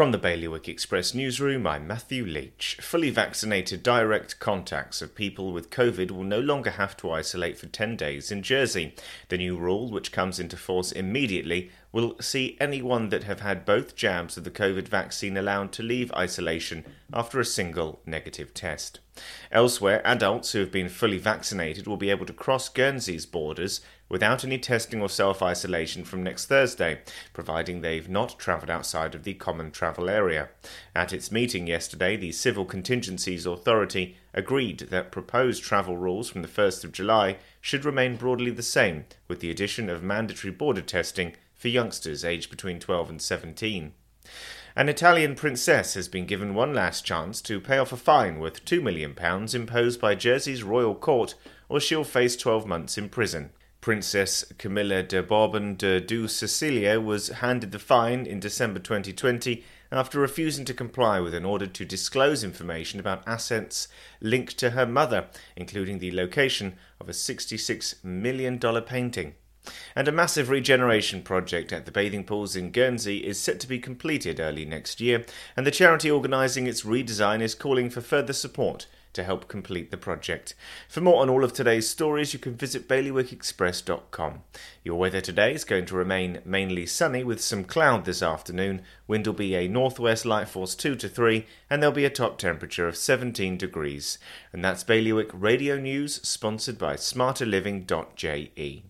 From the Bailiwick Express newsroom, I'm Matthew Leach. Fully vaccinated direct contacts of people with COVID will no longer have to isolate for 10 days in Jersey. The new rule, which comes into force immediately, will see anyone that have had both jabs of the COVID vaccine allowed to leave isolation after a single negative test. Elsewhere, adults who have been fully vaccinated will be able to cross Guernsey's borders without any testing or self isolation from next Thursday, providing they've not travelled outside of the common travel area. At its meeting yesterday, the Civil Contingencies Authority agreed that proposed travel rules from the 1st of July should remain broadly the same, with the addition of mandatory border testing for youngsters aged between 12 and 17. An Italian princess has been given one last chance to pay off a fine worth £2 million imposed by Jersey's royal court, or she'll face 12 months in prison. Princess Camilla de Bourbon de Deux Sicilia was handed the fine in December 2020 after refusing to comply with an order to disclose information about assets linked to her mother, including the location of a $66 million painting. And a massive regeneration project at the bathing pools in Guernsey is set to be completed early next year, and the charity organising its redesign is calling for further support to help complete the project. For more on all of today's stories, you can visit bailiwickexpress.com. Your weather today is going to remain mainly sunny with some cloud this afternoon. Wind will be a northwest light force 2 to 3, and there'll be a top temperature of 17 degrees. And that's Bailiwick Radio News, sponsored by smarterliving.je.